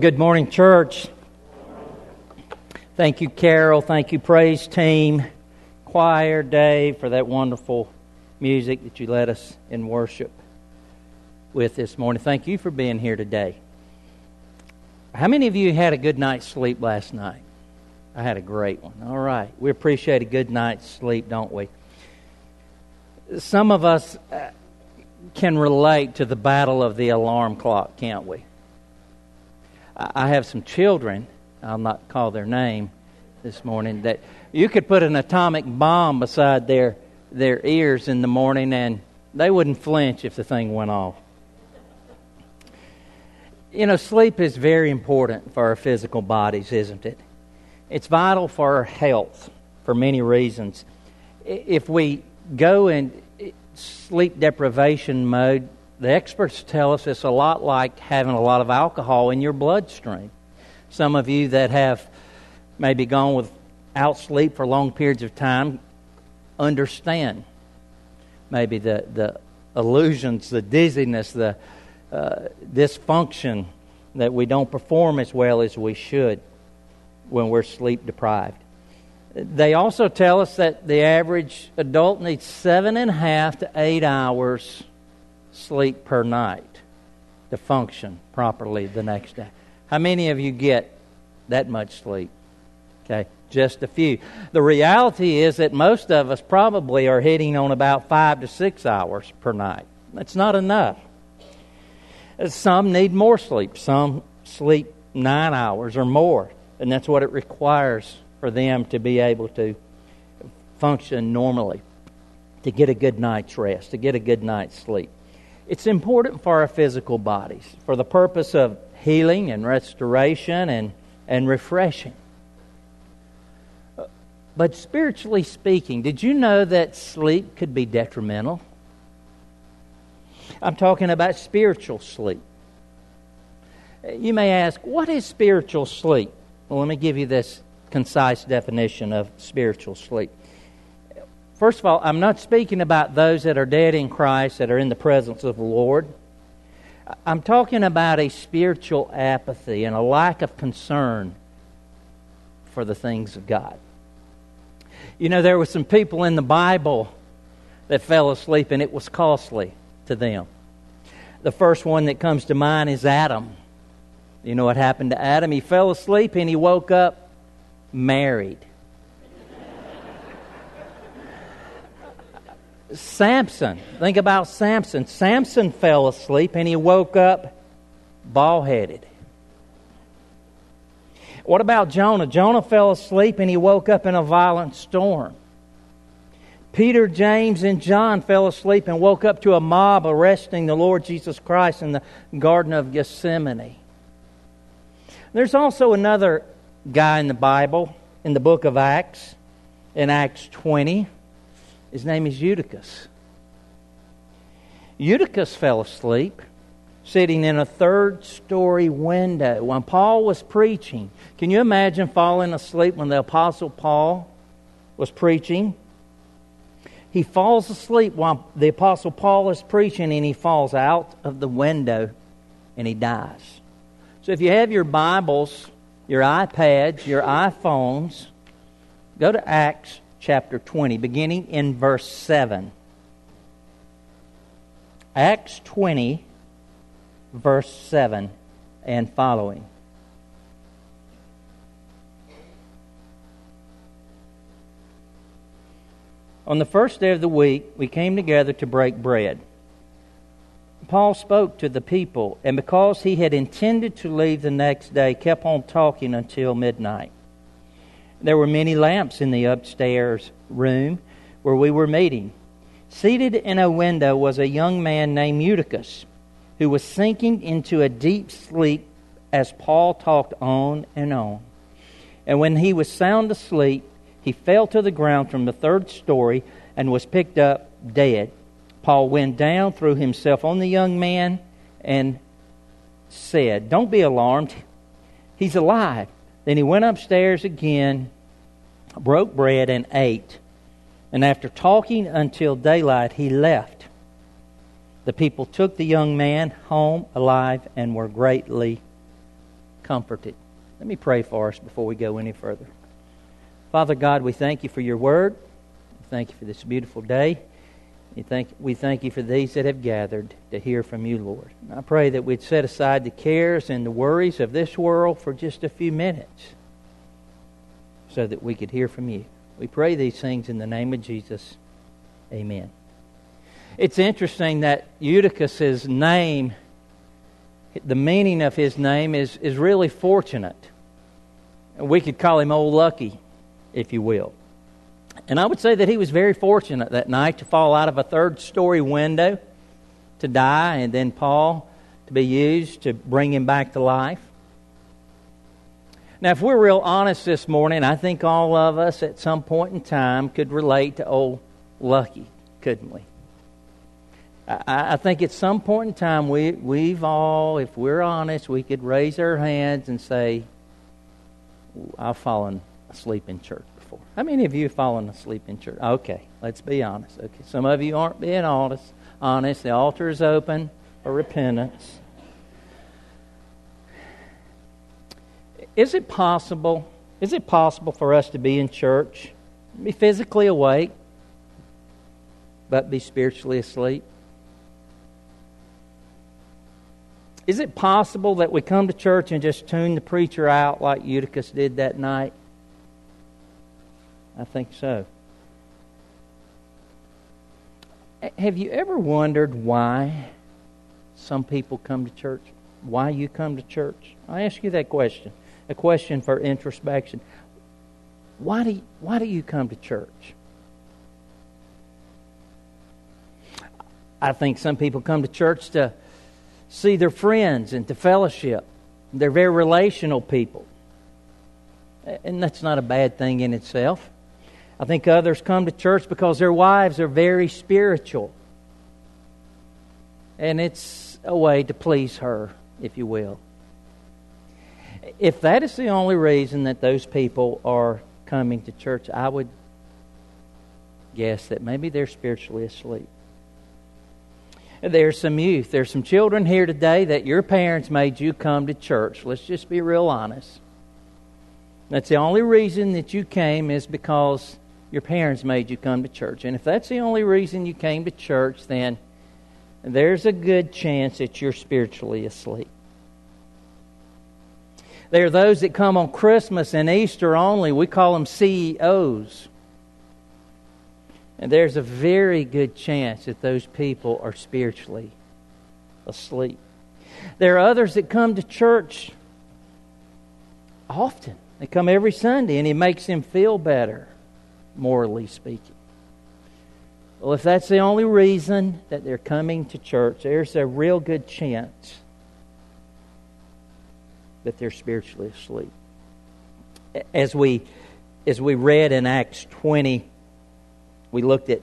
Good morning, church. Thank you, Carol. Thank you, praise team, choir, Dave, for that wonderful music that you led us in worship with this morning. Thank you for being here today. How many of you had a good night's sleep last night? I had a great one. All right. We appreciate a good night's sleep, don't we? Some of us uh, can relate to the battle of the alarm clock, can't we? I have some children, I'll not call their name this morning, that you could put an atomic bomb beside their, their ears in the morning and they wouldn't flinch if the thing went off. You know, sleep is very important for our physical bodies, isn't it? It's vital for our health for many reasons. If we go in eh, sleep deprivation mode, the experts tell us it's a lot like having a lot of alcohol in your bloodstream. Some of you that have maybe gone without sleep for long periods of time understand maybe the, the illusions, the dizziness, the uh, dysfunction that we don't perform as well as we should when we're sleep deprived. They also tell us that the average adult needs seven and a half to eight hours sleep per night to function properly the next day. How many of you get that much sleep? Okay, just a few. The reality is that most of us probably are hitting on about five to six hours per night. That's not enough. Some need more sleep. Some sleep nine hours or more, and that's what it requires for them to be able to function normally, to get a good night's rest, to get a good night's sleep. It's important for our physical bodies for the purpose of healing and restoration and, and refreshing. But spiritually speaking, did you know that sleep could be detrimental? I'm talking about spiritual sleep. You may ask, what is spiritual sleep? Well, let me give you this concise definition of spiritual sleep. First of all, I'm not speaking about those that are dead in Christ that are in the presence of the Lord. I'm talking about a spiritual apathy and a lack of concern for the things of God. You know, there were some people in the Bible that fell asleep, and it was costly to them. The first one that comes to mind is Adam. You know what happened to Adam? He fell asleep and he woke up married. Samson. Think about Samson. Samson fell asleep and he woke up bald headed. What about Jonah? Jonah fell asleep and he woke up in a violent storm. Peter, James, and John fell asleep and woke up to a mob arresting the Lord Jesus Christ in the Garden of Gethsemane. There's also another guy in the Bible, in the book of Acts, in Acts 20. His name is Eutychus. Eutychus fell asleep sitting in a third story window when Paul was preaching. Can you imagine falling asleep when the Apostle Paul was preaching? He falls asleep while the Apostle Paul is preaching and he falls out of the window and he dies. So if you have your Bibles, your iPads, your iPhones, go to Acts chapter 20, beginning in verse 7. Acts 20, verse 7 and following. On the first day of the week, we came together to break bread. Paul spoke to the people, and because he had intended to leave the next day, kept on talking until midnight. There were many lamps in the upstairs room where we were meeting. Seated in a window was a young man named Eutychus, who was sinking into a deep sleep as Paul talked on and on. And when he was sound asleep, he fell to the ground from the third story and was picked up dead. Paul went down, threw himself on the young man, and said, Don't be alarmed. He's alive. Then he went upstairs again, broke bread, and ate. And after talking until daylight, he left. The people took the young man home alive and were greatly comforted. Let me pray for us before we go any further. Father God, we thank you for your word. Thank you for this beautiful day. We thank, we thank you for these that have gathered to hear from you, Lord. I pray that we'd set aside the cares and the worries of this world for just a few minutes so that we could hear from you. We pray these things in the name of Jesus. Amen. It's interesting that Eutychus's name, the meaning of his name is, is really fortunate. We could call him Old Lucky, if you will. And I would say that he was very fortunate that night to fall out of a third story window to die, and then Paul to be used to bring him back to life. Now, if we're real honest this morning, I think all of us at some point in time could relate to old Lucky, couldn't we? I, I think at some point in time, we, we've all, if we're honest, we could raise our hands and say, I've fallen asleep in church before. How many of you have fallen asleep in church? Okay, let's be honest. Okay, some of you aren't being honest. Honest. The altar is open for repentance. Is it possible? Is it possible for us to be in church, be physically awake, but be spiritually asleep? Is it possible that we come to church and just tune the preacher out like Eutychus did that night? I think so. Have you ever wondered why some people come to church? Why you come to church? I ask you that question. A question for introspection. Why do you, why do you come to church? I think some people come to church to see their friends and to fellowship. They're very relational people. And that's not a bad thing in itself. I think others come to church because their wives are very spiritual. And it's a way to please her, if you will. If that is the only reason that those people are coming to church, I would guess that maybe they're spiritually asleep. There's some youth, there's some children here today that your parents made you come to church. Let's just be real honest. That's the only reason that you came is because your parents made you come to church. And if that's the only reason you came to church, then there's a good chance that you're spiritually asleep. There are those that come on Christmas and Easter only. We call them CEOs. And there's a very good chance that those people are spiritually asleep. There are others that come to church often. They come every Sunday and it makes them feel better morally speaking. Well, if that's the only reason that they're coming to church, there's a real good chance that they're spiritually asleep. As we as we read in Acts 20, we looked at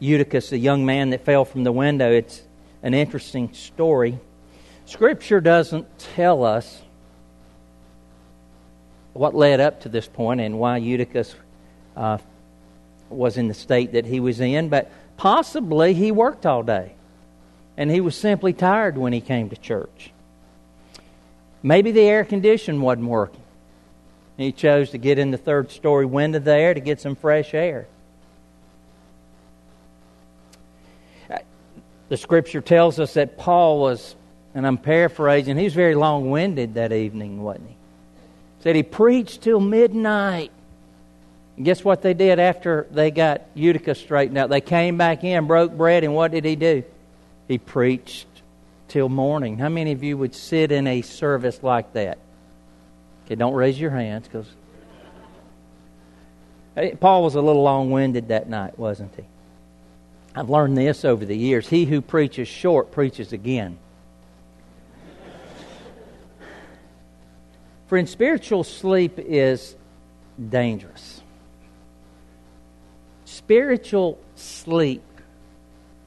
Eutychus, the young man that fell from the window. It's an interesting story. Scripture doesn't tell us what led up to this point and why Eutychus uh, was in the state that he was in, but possibly he worked all day and he was simply tired when he came to church. Maybe the air condition wasn't working. He chose to get in the third story window there to get some fresh air. The scripture tells us that Paul was, and I'm paraphrasing, he was very long winded that evening, wasn't he? Said he preached till midnight. Guess what they did after they got Eutychus straightened out? They came back in, broke bread, and what did he do? He preached till morning. How many of you would sit in a service like that? Okay, don't raise your hands because Paul was a little long winded that night, wasn't he? I've learned this over the years. He who preaches short preaches again. Friend, spiritual sleep is dangerous spiritual sleep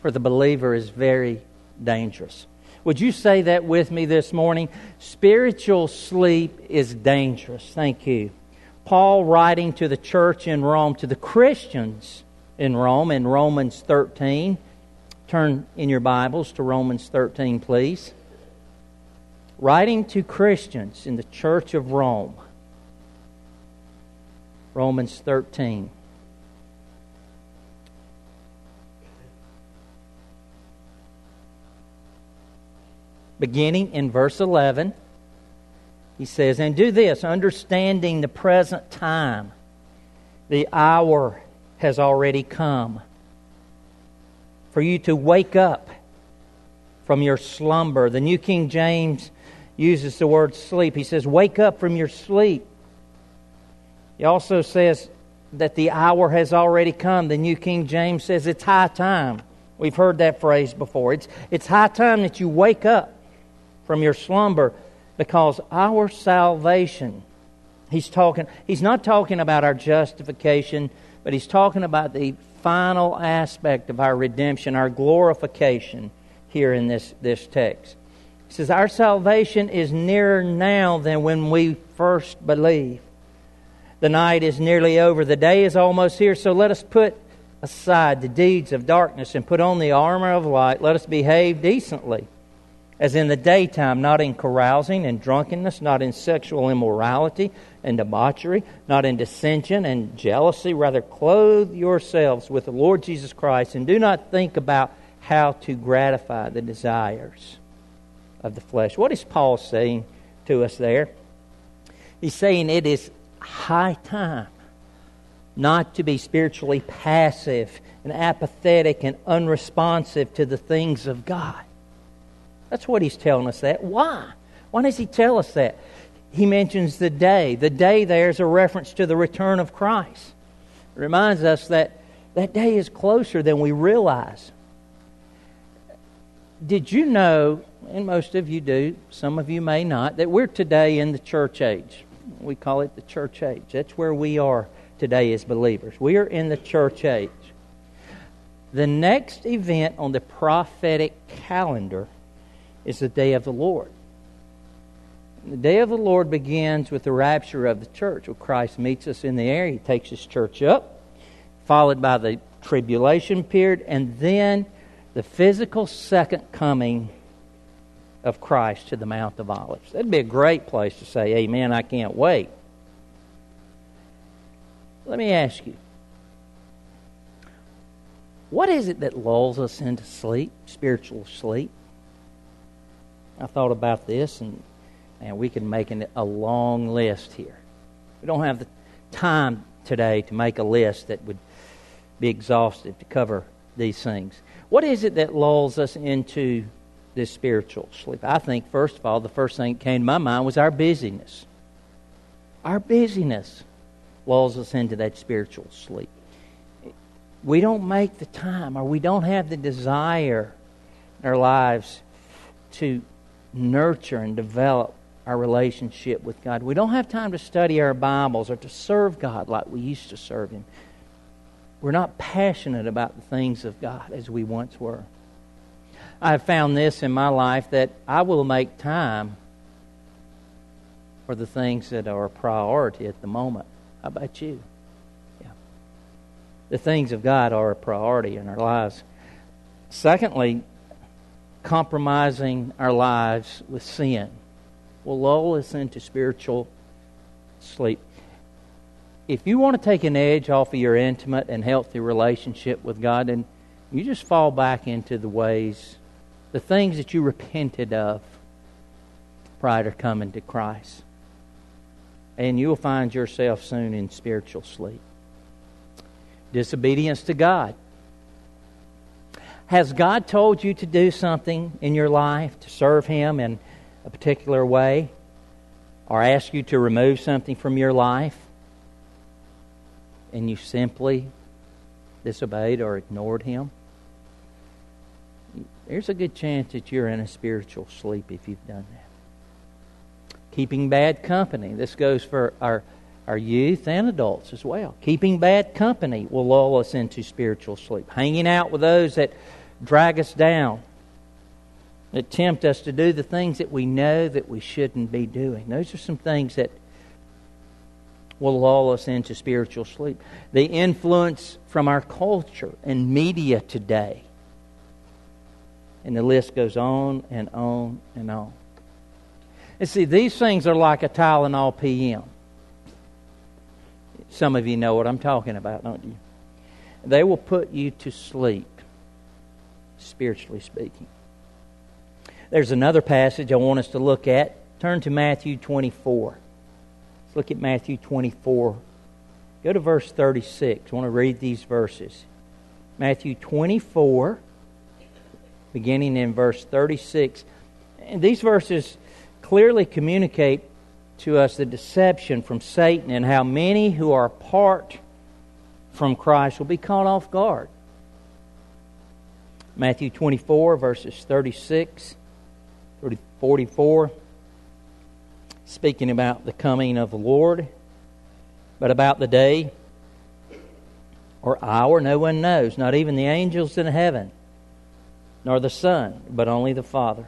for the believer is very dangerous. Would you say that with me this morning? Spiritual sleep is dangerous. Thank you. Paul, writing to the church in Rome, to the Christians in Rome, in Romans 13. Turn in your Bibles to Romans 13, please. writing to Christians in the church of Rome. Romans 13. Beginning in verse 11, he says, And do this, understanding the present time, the hour has already come for you to wake up from your slumber. The New King James uses the word sleep. He says, Wake up from your sleep. He also says that the hour has already come. The New King James says it's high time. We've heard that phrase before. It's, it's high time that you wake up from your slumber because our salvation, he's talking, he's not talking about our justification, but he's talking about the final aspect of our redemption, our glorification here in this, this text. He says, Our salvation is nearer now than when we first believed. The night is nearly over, the day is almost here, so let us put aside the deeds of darkness and put on the armor of light. Let us behave decently as in the daytime, not in carousing and drunkenness, not in sexual immorality and debauchery, not in dissension and jealousy. Rather, clothe yourselves with the Lord Jesus Christ and do not think about how to gratify the desires of the flesh. What is Paul saying to us there? He's saying it is high time not to be spiritually passive and apathetic and unresponsive to the things of God. That's what he's telling us that. Why? Why does he tell us that? He mentions the day. The day there is a reference to the return of Christ. It reminds us that that day is closer than we realize. Did you know, and most of you do, some of you may not, that we're today in the church age? We call it the church age. That's where we are today as believers. We are in the church age. The next event on the prophetic calendar is the day of the Lord. The day of the Lord begins with the rapture of the church. When Christ meets us in the air, he takes his church up, followed by the tribulation period, and then the physical second coming of Christ to the Mount of Olives. That'd be a great place to say, Amen, I can't wait. Let me ask you what is it that lulls us into sleep, spiritual sleep? I thought about this, and and we can make an, a long list here. We don't have the time today to make a list that would be exhaustive to cover these things. What is it that lulls us into this spiritual sleep? I think, first of all, the first thing that came to my mind was our busyness. Our busyness lulls us into that spiritual sleep. We don't make the time, or we don't have the desire in our lives to nurture and develop our relationship with God. We don't have time to study our Bibles or to serve God like we used to serve Him. We're not passionate about the things of God as we once were. I have found this in my life that I will make time for the things that are a priority at the moment. How about you? Yeah. The things of God are a priority in our lives. Secondly, compromising our lives with sin will lull us into spiritual sleep. If you want to take an edge off of your intimate and healthy relationship with God, then you just fall back into the ways, the things that you repented of prior to coming to Christ. And you'll find yourself soon in spiritual sleep. Disobedience to God has God told you to do something in your life to serve Him in a particular way or ask you to remove something from your life and you simply disobeyed or ignored Him? There's a good chance that you're in a spiritual sleep if you've done that. Keeping bad company. This goes for our our youth and adults as well. Keeping bad company will lull us into spiritual sleep. Hanging out with those that drag us down, that tempt us to do the things that we know that we shouldn't be doing. Those are some things that will lull us into spiritual sleep. The influence from our culture and media today. And the list goes on and on and on. And see, these things are like a Tylenol PM. Some of you know what I'm talking about, don't you? They will put you to sleep, spiritually speaking. There's another passage I want us to look at. Turn to Matthew 24. Let's look at Matthew 24. Go to verse 36. I want to read these verses. Matthew 24, beginning in verse 36. And these verses clearly communicate to us the deception from Satan and how many who are apart from Christ will be caught off guard. Matthew 24, verses 36 through 44, speaking about the coming of the Lord, but about the day or hour no one knows, not even the angels in heaven, nor the Son, but only the Father.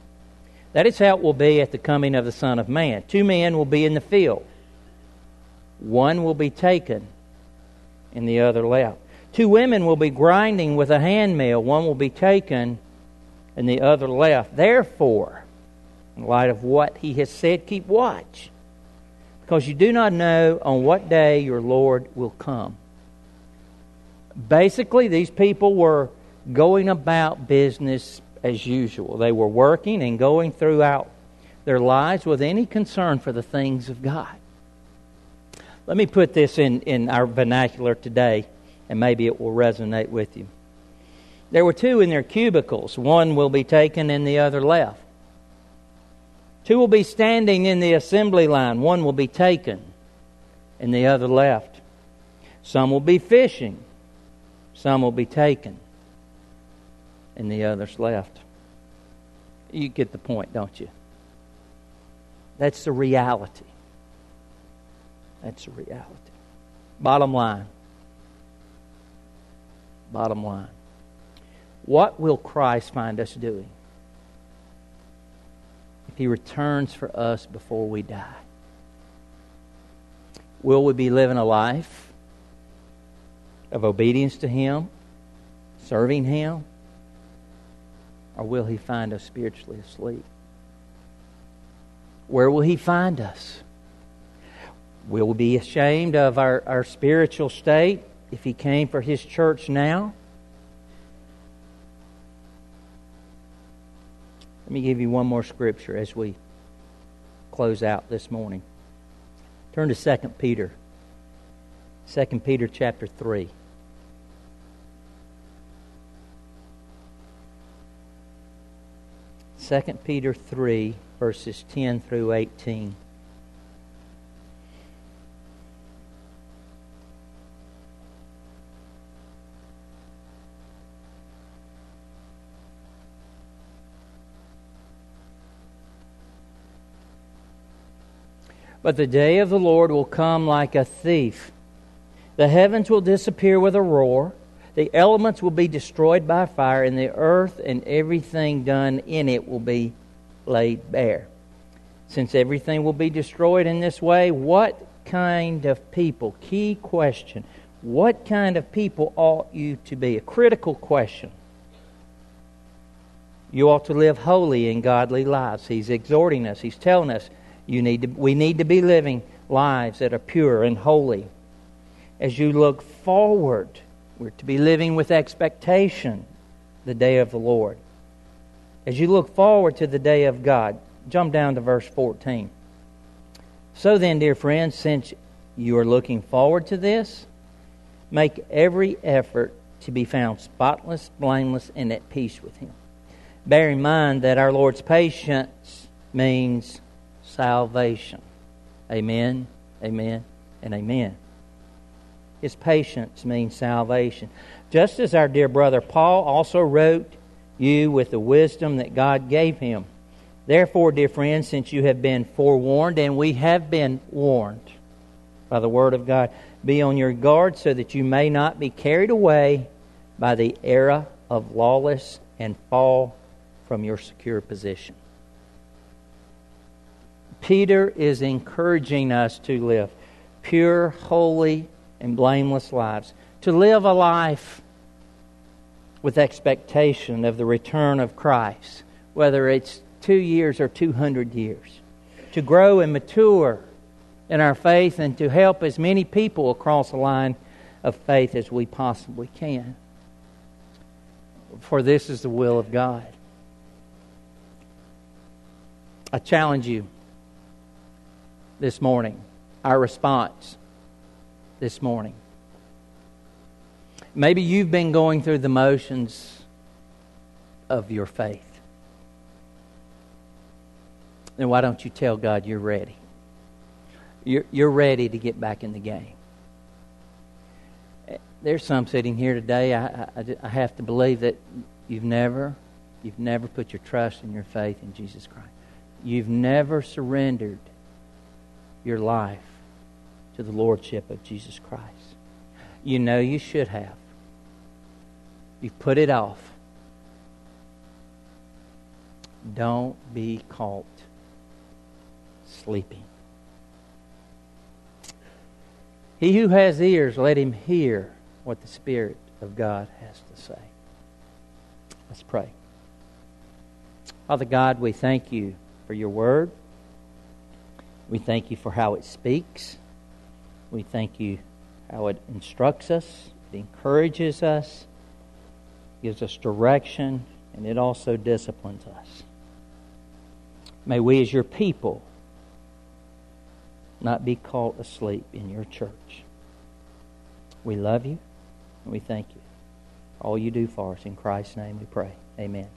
That is how it will be at the coming of the Son of Man. Two men will be in the field, one will be taken, and the other left. Two women will be grinding with a handmill, one will be taken, and the other left. Therefore, in light of what he has said, keep watch, because you do not know on what day your Lord will come. Basically, these people were going about business as usual. They were working and going throughout their lives with any concern for the things of God. Let me put this in, in our vernacular today, and maybe it will resonate with you. There were two in their cubicles. One will be taken and the other left. Two will be standing in the assembly line. One will be taken and the other left. Some will be fishing. Some will be taken and the others left. You get the point, don't you? That's the reality. That's the reality. Bottom line. Bottom line. What will Christ find us doing if He returns for us before we die? Will we be living a life of obedience to Him, serving Him? Or will He find us spiritually asleep? Where will He find us? Will we be ashamed of our, our spiritual state if He came for His church now? Let me give you one more scripture as we close out this morning. Turn to 2 Peter. 2 Peter chapter 3. 2 Peter 3, verses 10 through 18. But the day of the Lord will come like a thief. The heavens will disappear with a roar the elements will be destroyed by fire, and the earth and everything done in it will be laid bare. Since everything will be destroyed in this way, what kind of people? Key question. What kind of people ought you to be? A critical question. You ought to live holy and godly lives. He's exhorting us. He's telling us you need to, we need to be living lives that are pure and holy. As you look forward we're to be living with expectation the day of the Lord. As you look forward to the day of God, jump down to verse 14. So then, dear friends, since you are looking forward to this, make every effort to be found spotless, blameless, and at peace with Him. Bear in mind that our Lord's patience means salvation. Amen, amen, and amen. His patience means salvation. Just as our dear brother Paul also wrote you with the wisdom that God gave him. Therefore, dear friends, since you have been forewarned, and we have been warned by the Word of God, be on your guard so that you may not be carried away by the era of lawless and fall from your secure position. Peter is encouraging us to live pure, holy, and blameless lives, to live a life with expectation of the return of Christ, whether it's two years or 200 years, to grow and mature in our faith and to help as many people across the line of faith as we possibly can. For this is the will of God. I challenge you this morning, our response this morning. Maybe you've been going through the motions of your faith. Then why don't you tell God you're ready? You're, you're ready to get back in the game. There's some sitting here today. I, I, I have to believe that you've never, you've never put your trust and your faith in Jesus Christ. You've never surrendered your life to the lordship of Jesus Christ. You know you should have. You've put it off. Don't be caught sleeping. He who has ears, let him hear what the Spirit of God has to say. Let's pray. Father God, we thank you for your word. We thank you for how it speaks. We thank you how it instructs us, it encourages us, gives us direction, and it also disciplines us. May we, as your people, not be caught asleep in your church. We love you and we thank you. All you do for us. In Christ's name we pray. Amen.